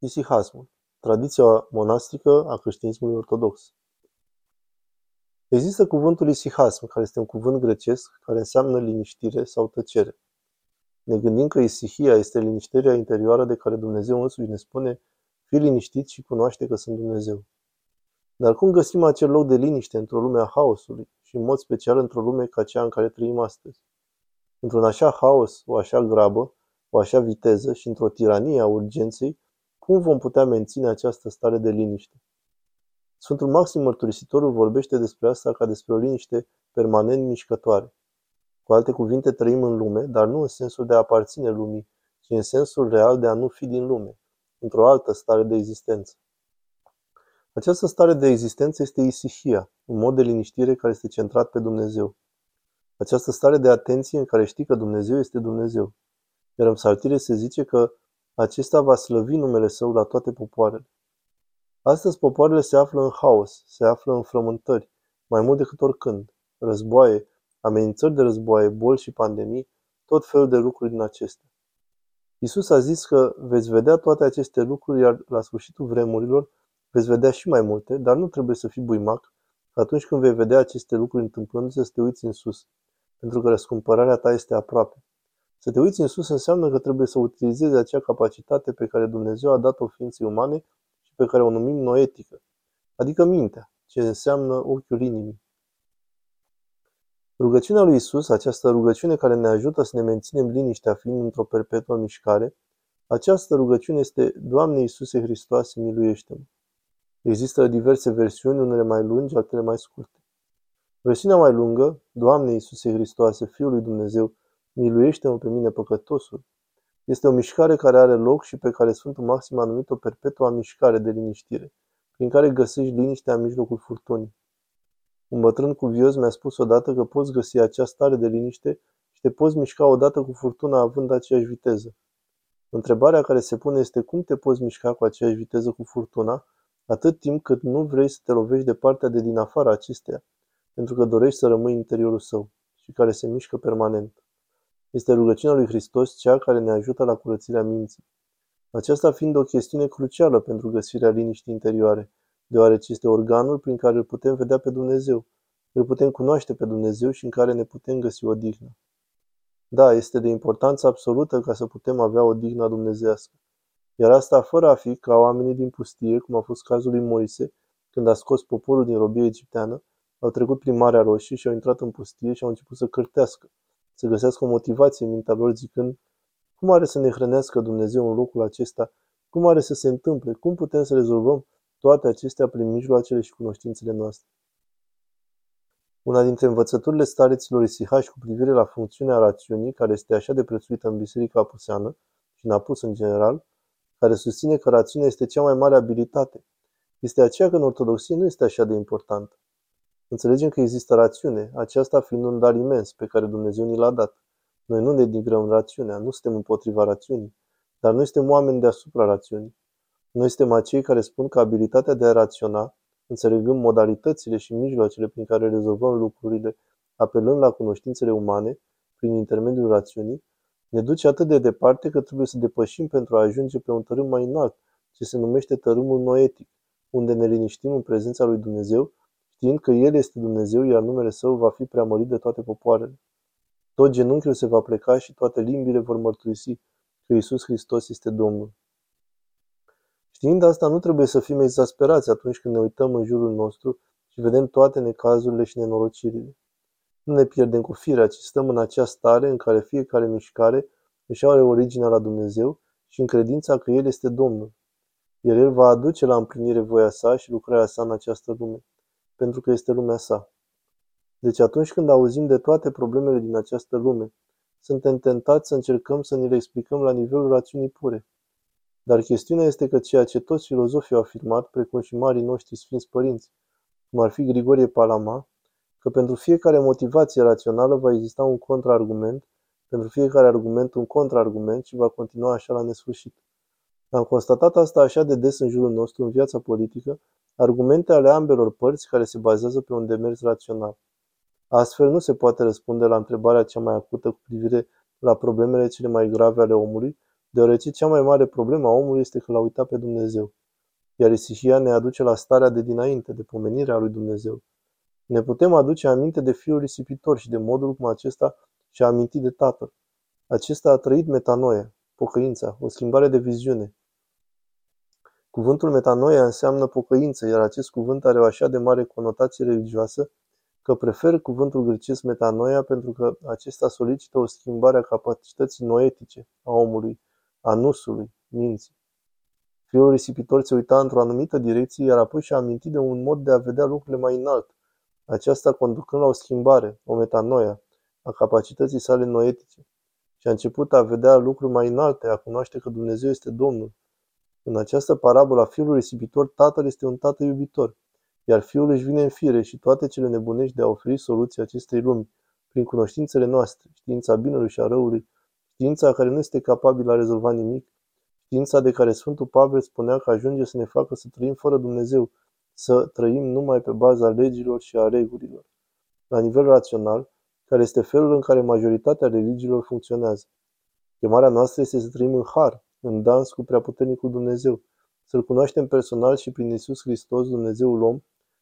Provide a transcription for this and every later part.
Isihasmul, tradiția monastică a creștinismului ortodox. Există cuvântul isihasm, care este un cuvânt grecesc care înseamnă liniștire sau tăcere. Ne gândim că isihia este liniștirea interioară de care Dumnezeu însuși ne spune fi liniștit și cunoaște că sunt Dumnezeu. Dar cum găsim acel loc de liniște într-o lume a haosului și în mod special într-o lume ca cea în care trăim astăzi? Într-un așa haos, o așa grabă, o așa viteză și într-o tiranie a urgenței, cum vom putea menține această stare de liniște? Sfântul Maxim Mărturisitorul vorbește despre asta ca despre o liniște permanent mișcătoare. Cu alte cuvinte, trăim în lume, dar nu în sensul de a aparține lumii, ci în sensul real de a nu fi din lume, într-o altă stare de existență. Această stare de existență este isihia, un mod de liniștire care este centrat pe Dumnezeu. Această stare de atenție în care știi că Dumnezeu este Dumnezeu. Iar în psaltire se zice că acesta va slăvi numele său la toate popoarele. Astăzi popoarele se află în haos, se află în frământări, mai mult decât oricând. Războaie, amenințări de războaie, boli și pandemii, tot felul de lucruri din acestea. Isus a zis că veți vedea toate aceste lucruri, iar la sfârșitul vremurilor veți vedea și mai multe, dar nu trebuie să fii buimac, că atunci când vei vedea aceste lucruri întâmplându-se, să te uiți în sus, pentru că răscumpărarea ta este aproape. Să te uiți în sus înseamnă că trebuie să utilizezi acea capacitate pe care Dumnezeu a dat-o ființei umane și pe care o numim noetică, adică mintea, ce înseamnă ochiul inimii. Rugăciunea lui Isus, această rugăciune care ne ajută să ne menținem liniștea fiind într-o perpetuă mișcare, această rugăciune este Doamne Iisuse Hristoase, miluiește-mă. Există diverse versiuni, unele mai lungi, altele mai scurte. Versiunea mai lungă, Doamne Iisuse Hristoase, Fiul lui Dumnezeu, Miluiește-mă pe mine păcătosul. Este o mișcare care are loc și pe care Sfântul Maxim a numit-o perpetua mișcare de liniștire, prin care găsești liniștea în mijlocul furtunii. Un bătrân cuvios mi-a spus odată că poți găsi acea stare de liniște și te poți mișca odată cu furtuna având aceeași viteză. Întrebarea care se pune este cum te poți mișca cu aceeași viteză cu furtuna, atât timp cât nu vrei să te lovești de partea de din afara acesteia, pentru că dorești să rămâi în interiorul său și care se mișcă permanent. Este rugăciunea lui Hristos cea care ne ajută la curățirea minții. Aceasta fiind o chestiune crucială pentru găsirea liniștii interioare, deoarece este organul prin care îl putem vedea pe Dumnezeu, îl putem cunoaște pe Dumnezeu și în care ne putem găsi o dignă. Da, este de importanță absolută ca să putem avea o dignă dumnezească. Iar asta fără a fi ca oamenii din pustie, cum a fost cazul lui Moise, când a scos poporul din robie egipteană, au trecut prin Marea Roșie și au intrat în pustie și au început să cârtească, să găsească o motivație în mintea lor zicând cum are să ne hrănească Dumnezeu în locul acesta, cum are să se întâmple, cum putem să rezolvăm toate acestea prin mijloacele și cunoștințele noastre. Una dintre învățăturile stareților isihași cu privire la funcțiunea rațiunii, care este așa de prețuită în Biserica Apuseană și în Apus în general, care susține că rațiunea este cea mai mare abilitate, este aceea că în Ortodoxie nu este așa de importantă. Înțelegem că există rațiune, aceasta fiind un dar imens pe care Dumnezeu ni l-a dat. Noi nu ne denigrăm rațiunea, nu suntem împotriva rațiunii, dar noi suntem oameni deasupra rațiunii. Noi suntem acei care spun că abilitatea de a raționa, înțelegând modalitățile și mijloacele prin care rezolvăm lucrurile, apelând la cunoștințele umane, prin intermediul rațiunii, ne duce atât de departe că trebuie să depășim pentru a ajunge pe un tărâm mai înalt, ce se numește tărâmul noetic, unde ne liniștim în prezența lui Dumnezeu știind că El este Dumnezeu, iar numele Său va fi preamărit de toate popoarele. Tot genunchiul se va pleca și toate limbile vor mărturisi că Isus Hristos este Domnul. Știind asta, nu trebuie să fim exasperați atunci când ne uităm în jurul nostru și vedem toate necazurile și nenorocirile. Nu ne pierdem cu firea, ci stăm în acea stare în care fiecare mișcare își are originea la Dumnezeu și în credința că El este Domnul. Iar El va aduce la împlinire voia sa și lucrarea sa în această lume pentru că este lumea sa. Deci atunci când auzim de toate problemele din această lume, suntem tentați să încercăm să ni le explicăm la nivelul rațiunii pure. Dar chestiunea este că ceea ce toți filozofii au afirmat, precum și marii noștri sfinți părinți, cum ar fi Grigorie Palama, că pentru fiecare motivație rațională va exista un contraargument, pentru fiecare argument un contraargument și va continua așa la nesfârșit. Am constatat asta așa de des în jurul nostru în viața politică, argumente ale ambelor părți care se bazează pe un demers rațional. Astfel nu se poate răspunde la întrebarea cea mai acută cu privire la problemele cele mai grave ale omului, deoarece cea mai mare problemă a omului este că l-a uitat pe Dumnezeu. Iar isihia ne aduce la starea de dinainte, de pomenirea lui Dumnezeu. Ne putem aduce aminte de fiul risipitor și de modul cum acesta și-a amintit de tatăl. Acesta a trăit metanoia, pocăința, o schimbare de viziune. Cuvântul metanoia înseamnă pocăință, iar acest cuvânt are o așa de mare conotație religioasă că prefer cuvântul grecesc metanoia pentru că acesta solicită o schimbare a capacității noetice a omului, a nusului, minții. Fiul risipitor se uita într-o anumită direcție, iar apoi și-a amintit de un mod de a vedea lucrurile mai înalt, aceasta conducând la o schimbare, o metanoia, a capacității sale noetice. Și a început a vedea lucruri mai înalte, a cunoaște că Dumnezeu este Domnul. În această parabolă a fiului risipitor, tatăl este un tată iubitor, iar fiul își vine în fire și toate cele nebunești de a oferi soluții acestei lumi, prin cunoștințele noastre, știința binelui și a răului, știința care nu este capabilă a rezolva nimic, știința de care Sfântul Pavel spunea că ajunge să ne facă să trăim fără Dumnezeu, să trăim numai pe baza legilor și a regulilor. La nivel rațional, care este felul în care majoritatea religiilor funcționează. Chemarea noastră este să trăim în har, în dans cu preaputernicul Dumnezeu, să-L cunoaștem personal și prin Isus Hristos, Dumnezeul om,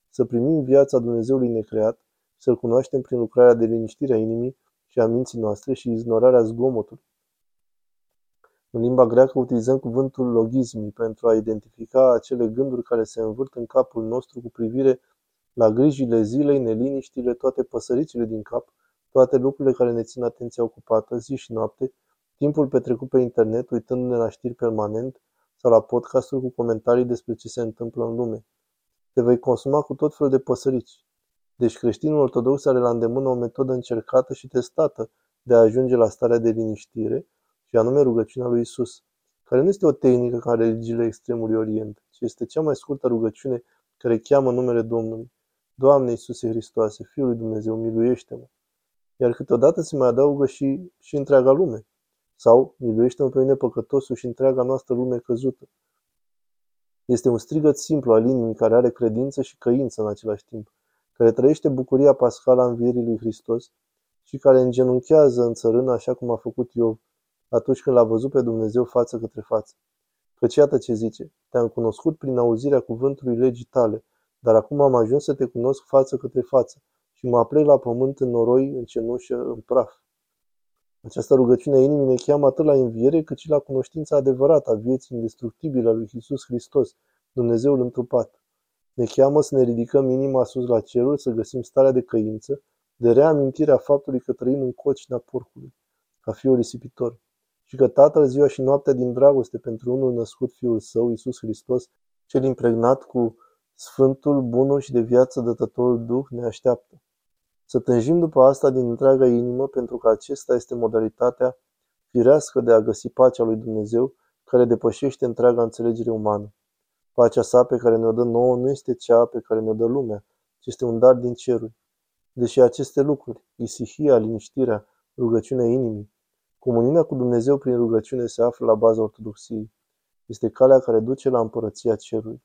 să primim viața Dumnezeului necreat, să-L cunoaștem prin lucrarea de liniștire a inimii și a minții noastre și ignorarea zgomotului. În limba greacă utilizăm cuvântul logismi pentru a identifica acele gânduri care se învârt în capul nostru cu privire la grijile zilei, neliniștile, toate păsăricile din cap, toate lucrurile care ne țin atenția ocupată zi și noapte, timpul petrecut pe internet uitându-ne la știri permanent sau la podcasturi cu comentarii despre ce se întâmplă în lume. Te vei consuma cu tot felul de păsărici. Deci creștinul ortodox are la îndemână o metodă încercată și testată de a ajunge la starea de liniștire, și anume rugăciunea lui Isus, care nu este o tehnică ca în religiile extremului Orient, ci este cea mai scurtă rugăciune care cheamă numele Domnului. Doamne Iisuse Hristoase, Fiul lui Dumnezeu, miluiește-mă! Iar câteodată se mai adaugă și, și întreaga lume. Sau, miluiește-mă pe mine păcătosul și întreaga noastră lume căzută. Este un strigăt simplu al inimii care are credință și căință în același timp, care trăiește bucuria pascală a învierii lui Hristos și care îngenunchează în țărână așa cum a făcut Iov, atunci când l-a văzut pe Dumnezeu față către față. Căci iată ce zice, te-am cunoscut prin auzirea cuvântului legii tale, dar acum am ajuns să te cunosc față către față și mă aplec la pământ în noroi, în cenușă, în praf. Această rugăciune a inimii ne cheamă atât la înviere cât și la cunoștința adevărată a vieții indestructibile a lui Isus Hristos, Dumnezeul întrupat. Ne cheamă să ne ridicăm inima sus la cerul, să găsim starea de căință, de reamintirea faptului că trăim în cocina porcului, ca fiul risipitor și că Tatăl ziua și noaptea din dragoste pentru unul născut Fiul Său, Iisus Hristos, cel impregnat cu Sfântul, Bunul și de viață dătătorul Duh ne așteaptă. Să tânjim după asta din întreaga inimă, pentru că acesta este modalitatea firească de a găsi pacea lui Dumnezeu, care depășește întreaga înțelegere umană. Pacea sa pe care ne-o dă nouă nu este cea pe care ne-o dă lumea, ci este un dar din ceruri. Deși aceste lucruri, isihia, liniștirea, rugăciunea inimii, Comuniunea cu Dumnezeu prin rugăciune se află la baza ortodoxiei. Este calea care duce la împărăția cerului.